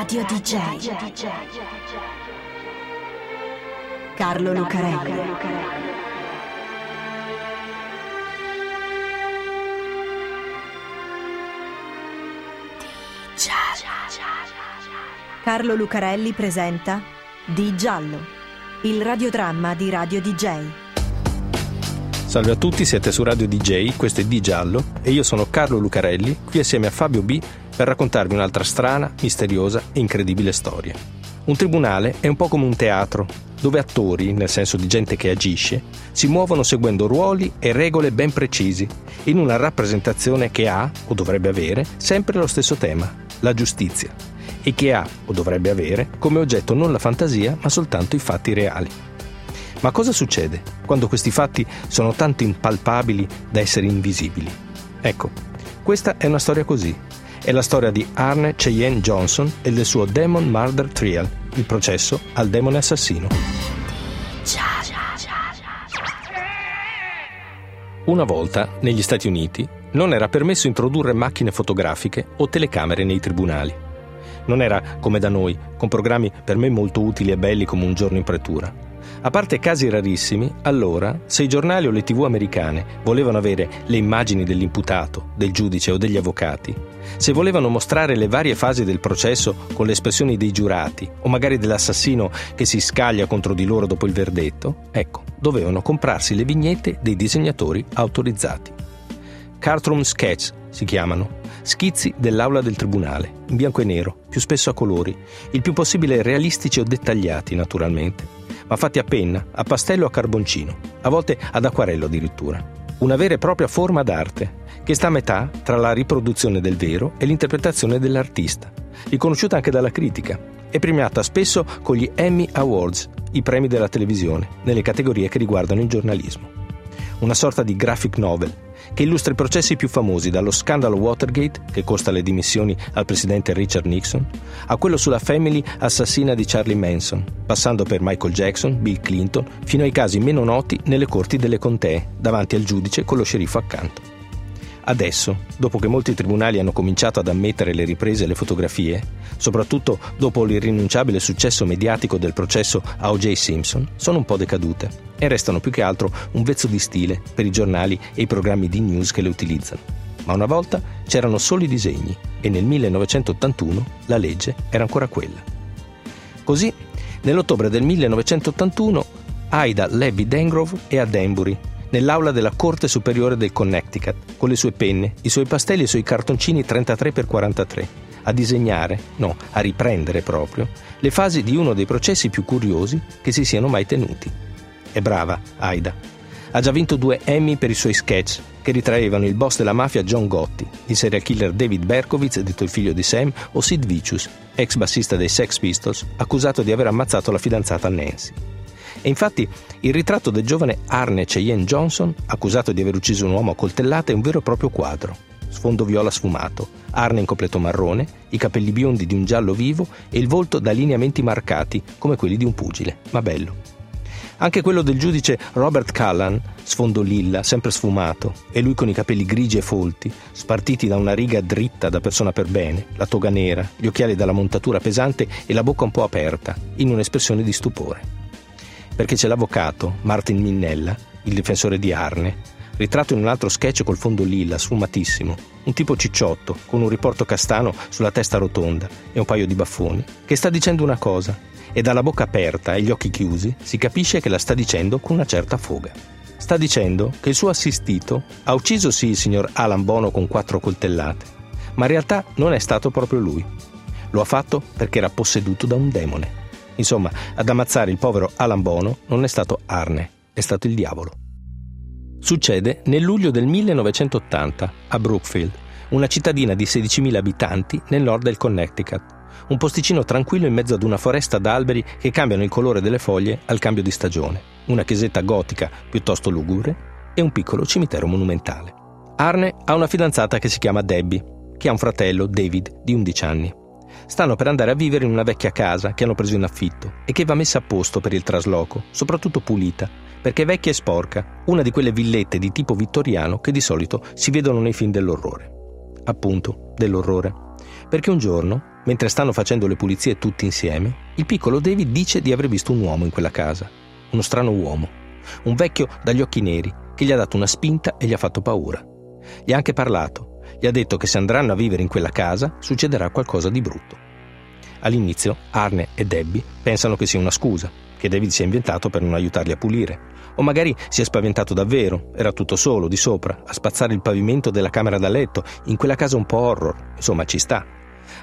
Radio DJ. Carlo Lucarelli. Carlo Lucarelli presenta Di Giallo, il radiodramma di Radio DJ. Salve a tutti, siete su Radio DJ, questo è Di Giallo e io sono Carlo Lucarelli, qui assieme a Fabio B per raccontarvi un'altra strana, misteriosa e incredibile storia. Un tribunale è un po' come un teatro, dove attori, nel senso di gente che agisce, si muovono seguendo ruoli e regole ben precisi, in una rappresentazione che ha, o dovrebbe avere, sempre lo stesso tema, la giustizia, e che ha, o dovrebbe avere, come oggetto non la fantasia, ma soltanto i fatti reali. Ma cosa succede quando questi fatti sono tanto impalpabili da essere invisibili? Ecco, questa è una storia così. È la storia di Arne Cheyenne Johnson e del suo Demon Murder Trial, il processo al demone assassino. Una volta, negli Stati Uniti, non era permesso introdurre macchine fotografiche o telecamere nei tribunali. Non era come da noi, con programmi per me molto utili e belli come un giorno in pretura. A parte casi rarissimi, allora, se i giornali o le tv americane volevano avere le immagini dell'imputato, del giudice o degli avvocati, se volevano mostrare le varie fasi del processo con le espressioni dei giurati o magari dell'assassino che si scaglia contro di loro dopo il verdetto, ecco, dovevano comprarsi le vignette dei disegnatori autorizzati. Cartroom Sketch si chiamano, schizzi dell'aula del tribunale, in bianco e nero, più spesso a colori, il più possibile realistici o dettagliati naturalmente ma fatti a penna, a pastello o a carboncino, a volte ad acquarello addirittura. Una vera e propria forma d'arte, che sta a metà tra la riproduzione del vero e l'interpretazione dell'artista, riconosciuta anche dalla critica e premiata spesso con gli Emmy Awards, i premi della televisione, nelle categorie che riguardano il giornalismo. Una sorta di graphic novel, che illustra i processi più famosi, dallo scandalo Watergate, che costa le dimissioni al presidente Richard Nixon, a quello sulla family assassina di Charlie Manson, passando per Michael Jackson, Bill Clinton, fino ai casi meno noti nelle corti delle contee, davanti al giudice con lo sceriffo accanto. Adesso, dopo che molti tribunali hanno cominciato ad ammettere le riprese e le fotografie, soprattutto dopo l'irrinunciabile successo mediatico del processo a O.J. Simpson, sono un po' decadute e restano più che altro un vezzo di stile per i giornali e i programmi di news che le utilizzano. Ma una volta c'erano solo i disegni e nel 1981 la legge era ancora quella. Così, nell'ottobre del 1981, Aida Levy Dengrove è a Danbury nell'aula della Corte Superiore del Connecticut, con le sue penne, i suoi pastelli e i suoi cartoncini 33x43, a disegnare, no, a riprendere proprio, le fasi di uno dei processi più curiosi che si siano mai tenuti. È brava, Aida. Ha già vinto due Emmy per i suoi sketch che ritraevano il boss della mafia John Gotti, il serial killer David Berkowitz, detto il figlio di Sam, o Sid Vicious, ex bassista dei Sex Pistols, accusato di aver ammazzato la fidanzata Nancy. E infatti il ritratto del giovane Arne Cheyenne Johnson, accusato di aver ucciso un uomo a coltellate, è un vero e proprio quadro. Sfondo viola sfumato, Arne in completo marrone, i capelli biondi di un giallo vivo e il volto da lineamenti marcati come quelli di un pugile, ma bello. Anche quello del giudice Robert Callan, sfondo lilla, sempre sfumato, e lui con i capelli grigi e folti, spartiti da una riga dritta da persona per bene, la toga nera, gli occhiali dalla montatura pesante e la bocca un po' aperta, in un'espressione di stupore perché c'è l'avvocato Martin Minnella, il difensore di Arne, ritratto in un altro sketch col fondo lilla, sfumatissimo, un tipo cicciotto, con un riporto castano sulla testa rotonda e un paio di baffoni, che sta dicendo una cosa, e dalla bocca aperta e gli occhi chiusi si capisce che la sta dicendo con una certa foga. Sta dicendo che il suo assistito ha ucciso sì il signor Alan Bono con quattro coltellate, ma in realtà non è stato proprio lui. Lo ha fatto perché era posseduto da un demone. Insomma, ad ammazzare il povero Alan Bono non è stato Arne, è stato il diavolo. Succede nel luglio del 1980 a Brookfield, una cittadina di 16.000 abitanti nel nord del Connecticut, un posticino tranquillo in mezzo ad una foresta d'alberi che cambiano il colore delle foglie al cambio di stagione, una chiesetta gotica piuttosto lugubre e un piccolo cimitero monumentale. Arne ha una fidanzata che si chiama Debbie, che ha un fratello, David, di 11 anni stanno per andare a vivere in una vecchia casa che hanno preso in affitto e che va messa a posto per il trasloco, soprattutto pulita, perché è vecchia e sporca, una di quelle villette di tipo vittoriano che di solito si vedono nei film dell'orrore. Appunto, dell'orrore. Perché un giorno, mentre stanno facendo le pulizie tutti insieme, il piccolo David dice di aver visto un uomo in quella casa. Uno strano uomo. Un vecchio dagli occhi neri che gli ha dato una spinta e gli ha fatto paura. Gli ha anche parlato. Gli ha detto che se andranno a vivere in quella casa succederà qualcosa di brutto. All'inizio Arne e Debbie pensano che sia una scusa, che David si è inventato per non aiutarli a pulire. O magari si è spaventato davvero, era tutto solo, di sopra, a spazzare il pavimento della camera da letto, in quella casa un po' horror. Insomma, ci sta.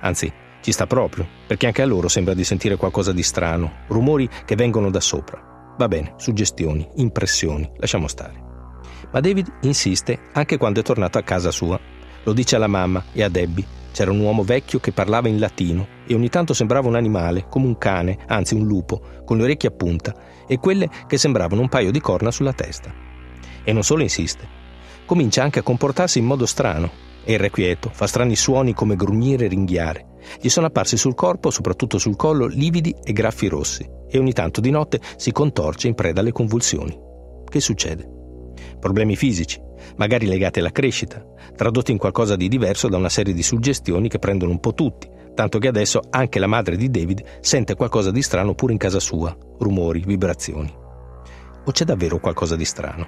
Anzi, ci sta proprio, perché anche a loro sembra di sentire qualcosa di strano, rumori che vengono da sopra. Va bene, suggestioni, impressioni, lasciamo stare. Ma David insiste anche quando è tornato a casa sua. Lo dice alla mamma e a Debbie c'era un uomo vecchio che parlava in latino e ogni tanto sembrava un animale, come un cane, anzi un lupo, con le orecchie a punta e quelle che sembravano un paio di corna sulla testa. E non solo insiste, comincia anche a comportarsi in modo strano. È irrequieto, fa strani suoni come grugnire e ringhiare. Gli sono apparsi sul corpo, soprattutto sul collo, lividi e graffi rossi e ogni tanto di notte si contorce in preda alle convulsioni. Che succede? Problemi fisici, magari legati alla crescita, tradotti in qualcosa di diverso da una serie di suggestioni che prendono un po' tutti, tanto che adesso anche la madre di David sente qualcosa di strano pure in casa sua, rumori, vibrazioni. O c'è davvero qualcosa di strano?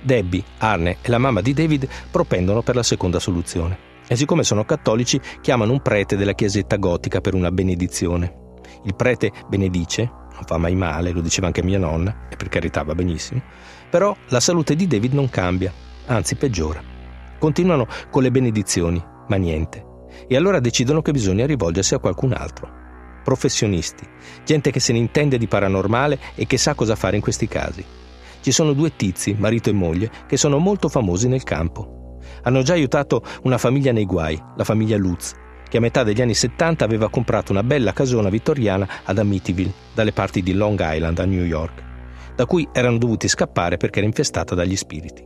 Debbie, Arne e la mamma di David propendono per la seconda soluzione e siccome sono cattolici chiamano un prete della chiesetta gotica per una benedizione. Il prete benedice, non fa mai male, lo diceva anche mia nonna, e per carità va benissimo, però la salute di David non cambia, anzi peggiora. Continuano con le benedizioni, ma niente. E allora decidono che bisogna rivolgersi a qualcun altro. Professionisti, gente che se ne intende di paranormale e che sa cosa fare in questi casi. Ci sono due tizi, marito e moglie, che sono molto famosi nel campo. Hanno già aiutato una famiglia nei guai, la famiglia Lutz, che a metà degli anni 70 aveva comprato una bella casona vittoriana ad Amityville, dalle parti di Long Island a New York da cui erano dovuti scappare perché era infestata dagli spiriti.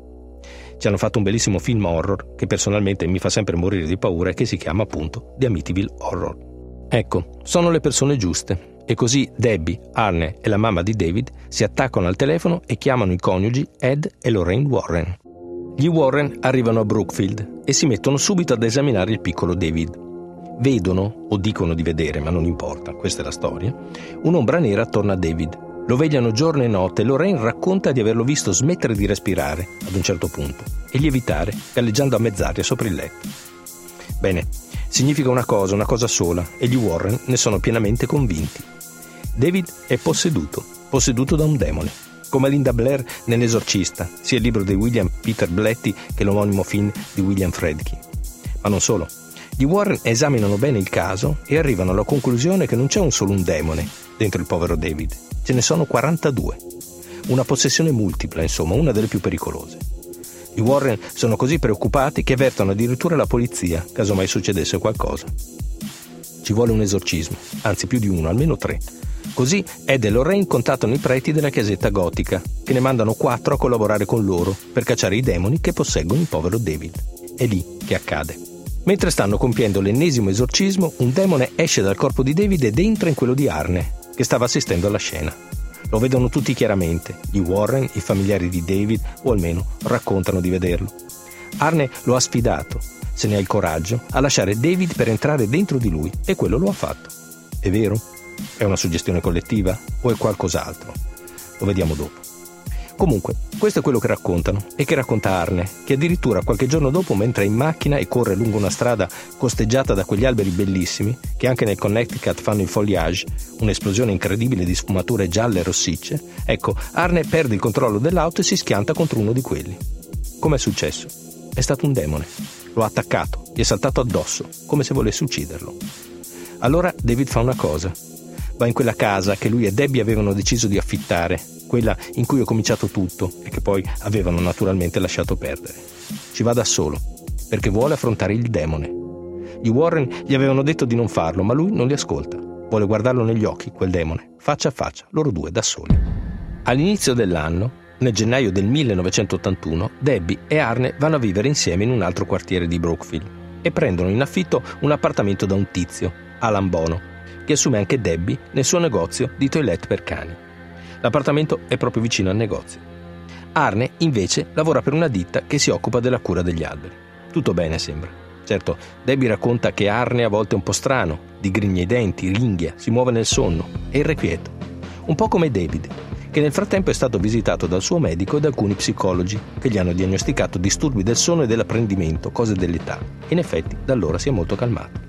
Ci hanno fatto un bellissimo film horror che personalmente mi fa sempre morire di paura e che si chiama appunto The Amityville Horror. Ecco, sono le persone giuste. E così Debbie, Arne e la mamma di David si attaccano al telefono e chiamano i coniugi Ed e Lorraine Warren. Gli Warren arrivano a Brookfield e si mettono subito ad esaminare il piccolo David. Vedono, o dicono di vedere, ma non importa, questa è la storia, un'ombra nera attorno a David lo vegliano giorno e notte e Lorraine racconta di averlo visto smettere di respirare ad un certo punto e lievitare galleggiando a mezz'aria sopra il letto. Bene, significa una cosa, una cosa sola, e gli Warren ne sono pienamente convinti. David è posseduto, posseduto da un demone, come Linda Blair nell'Esorcista, sia il libro di William Peter Blatty che l'omonimo film di William Fredkin. Ma non solo. Gli Warren esaminano bene il caso e arrivano alla conclusione che non c'è un solo un demone dentro il povero David, ce ne sono 42. Una possessione multipla, insomma, una delle più pericolose. I Warren sono così preoccupati che avvertono addirittura la polizia, caso mai succedesse qualcosa. Ci vuole un esorcismo, anzi più di uno, almeno tre. Così Ed e Lorraine contattano i preti della chiesetta gotica, che ne mandano quattro a collaborare con loro per cacciare i demoni che posseggono il povero David. È lì che accade. Mentre stanno compiendo l'ennesimo esorcismo, un demone esce dal corpo di David ed entra in quello di Arne, che stava assistendo alla scena. Lo vedono tutti chiaramente, gli Warren, i familiari di David, o almeno raccontano di vederlo. Arne lo ha sfidato, se ne ha il coraggio, a lasciare David per entrare dentro di lui e quello lo ha fatto. È vero? È una suggestione collettiva o è qualcos'altro? Lo vediamo dopo. Comunque, questo è quello che raccontano e che racconta Arne, che addirittura qualche giorno dopo, mentre è in macchina e corre lungo una strada costeggiata da quegli alberi bellissimi, che anche nel Connecticut fanno il foliage, un'esplosione incredibile di sfumature gialle e rossicce, ecco, Arne perde il controllo dell'auto e si schianta contro uno di quelli. Com'è successo? È stato un demone. Lo ha attaccato, gli è saltato addosso, come se volesse ucciderlo. Allora David fa una cosa. Va in quella casa che lui e Debbie avevano deciso di affittare quella in cui ho cominciato tutto e che poi avevano naturalmente lasciato perdere. Ci va da solo, perché vuole affrontare il demone. Gli Warren gli avevano detto di non farlo, ma lui non li ascolta. Vuole guardarlo negli occhi, quel demone, faccia a faccia, loro due da soli. All'inizio dell'anno, nel gennaio del 1981, Debbie e Arne vanno a vivere insieme in un altro quartiere di Brookfield e prendono in affitto un appartamento da un tizio, Alan Bono, che assume anche Debbie nel suo negozio di toilette per cani. L'appartamento è proprio vicino al negozio. Arne, invece, lavora per una ditta che si occupa della cura degli alberi. Tutto bene, sembra. Certo, Debbie racconta che Arne a volte è un po' strano, digrigna i denti, ringhia, si muove nel sonno, è irrequieto. Un po' come David, che nel frattempo è stato visitato dal suo medico e da alcuni psicologi che gli hanno diagnosticato disturbi del sonno e dell'apprendimento, cose dell'età. In effetti, da allora si è molto calmato.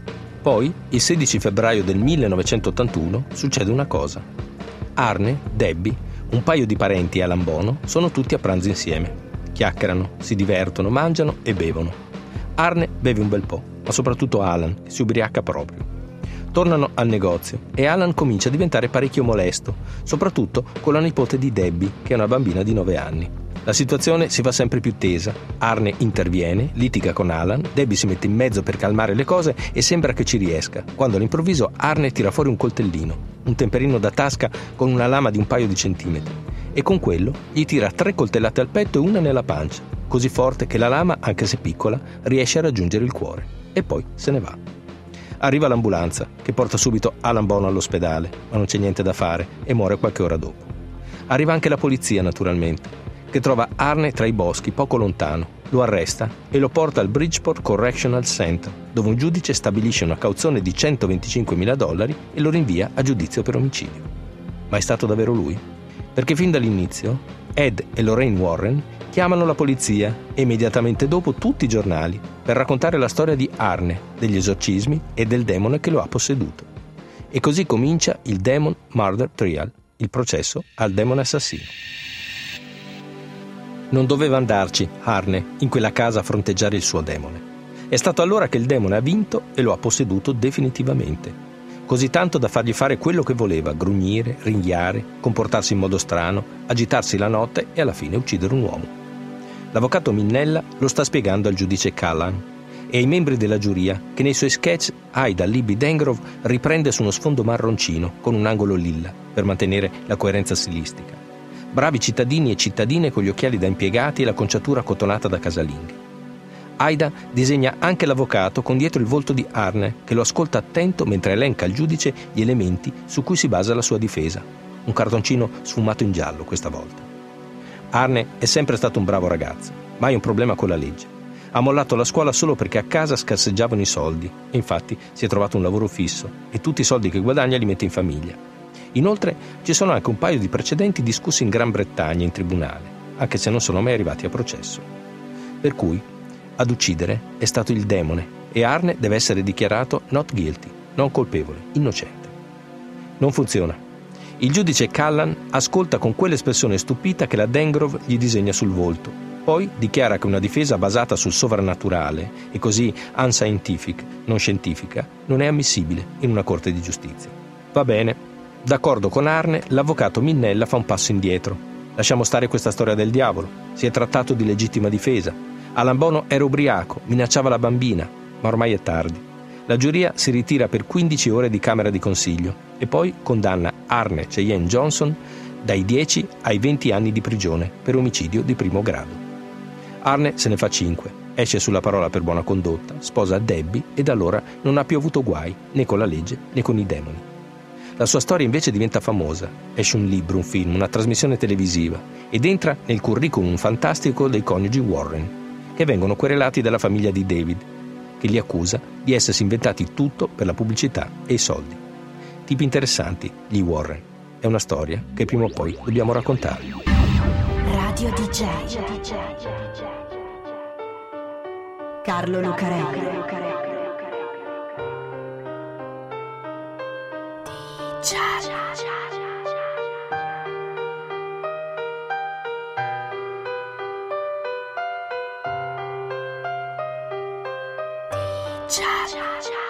Poi, il 16 febbraio del 1981, succede una cosa. Arne, Debbie, un paio di parenti e Alan Bono sono tutti a pranzo insieme. Chiacchierano, si divertono, mangiano e bevono. Arne beve un bel po', ma soprattutto Alan, si ubriaca proprio. Tornano al negozio e Alan comincia a diventare parecchio molesto, soprattutto con la nipote di Debbie, che è una bambina di 9 anni. La situazione si fa sempre più tesa. Arne interviene, litiga con Alan, Debbie si mette in mezzo per calmare le cose e sembra che ci riesca, quando all'improvviso Arne tira fuori un coltellino, un temperino da tasca con una lama di un paio di centimetri, e con quello gli tira tre coltellate al petto e una nella pancia così forte che la lama, anche se piccola, riesce a raggiungere il cuore. E poi se ne va. Arriva l'ambulanza, che porta subito Alan Bono all'ospedale, ma non c'è niente da fare e muore qualche ora dopo. Arriva anche la polizia, naturalmente, che trova Arne tra i boschi, poco lontano, lo arresta e lo porta al Bridgeport Correctional Center, dove un giudice stabilisce una cauzione di 125.000 dollari e lo rinvia a giudizio per omicidio. Ma è stato davvero lui? Perché fin dall'inizio Ed e Lorraine Warren chiamano la polizia e immediatamente dopo tutti i giornali per raccontare la storia di Arne, degli esorcismi e del demone che lo ha posseduto. E così comincia il Demon Murder Trial, il processo al demone assassino. Non doveva andarci Arne in quella casa a fronteggiare il suo demone. È stato allora che il demone ha vinto e lo ha posseduto definitivamente. Così tanto da fargli fare quello che voleva, grugnire, ringhiare, comportarsi in modo strano, agitarsi la notte e alla fine uccidere un uomo. L'avvocato Minnella lo sta spiegando al giudice Callan e ai membri della giuria che nei suoi sketch Aida Libby Dengrove riprende su uno sfondo marroncino con un angolo lilla per mantenere la coerenza stilistica. Bravi cittadini e cittadine con gli occhiali da impiegati e la conciatura cotonata da casalinghe. Aida disegna anche l'avvocato con dietro il volto di Arne, che lo ascolta attento mentre elenca al giudice gli elementi su cui si basa la sua difesa. Un cartoncino sfumato in giallo questa volta. Arne è sempre stato un bravo ragazzo, mai un problema con la legge. Ha mollato la scuola solo perché a casa scarseggiavano i soldi e infatti si è trovato un lavoro fisso e tutti i soldi che guadagna li mette in famiglia. Inoltre ci sono anche un paio di precedenti discussi in Gran Bretagna in tribunale, anche se non sono mai arrivati a processo. Per cui ad uccidere è stato il demone e Arne deve essere dichiarato not guilty, non colpevole, innocente. Non funziona. Il giudice Callan ascolta con quell'espressione stupita che la Dengrove gli disegna sul volto. Poi dichiara che una difesa basata sul sovrannaturale e così unscientific, non scientifica, non è ammissibile in una corte di giustizia. Va bene. D'accordo con Arne, l'avvocato Minnella fa un passo indietro. Lasciamo stare questa storia del diavolo. Si è trattato di legittima difesa. Alan Bono era ubriaco, minacciava la bambina, ma ormai è tardi. La giuria si ritira per 15 ore di Camera di Consiglio e poi condanna Arne Cheyenne Johnson dai 10 ai 20 anni di prigione per omicidio di primo grado. Arne se ne fa 5, esce sulla parola per buona condotta, sposa Debbie e da allora non ha più avuto guai né con la legge né con i demoni. La sua storia invece diventa famosa, esce un libro, un film, una trasmissione televisiva ed entra nel curriculum fantastico dei coniugi Warren, che vengono querelati dalla famiglia di David che li accusa di essersi inventati tutto per la pubblicità e i soldi. Tipi interessanti, gli Warren. È una storia che prima o poi dobbiamo raccontare. Radio DJ. Carlo Lucarelli. DJ. Ciao.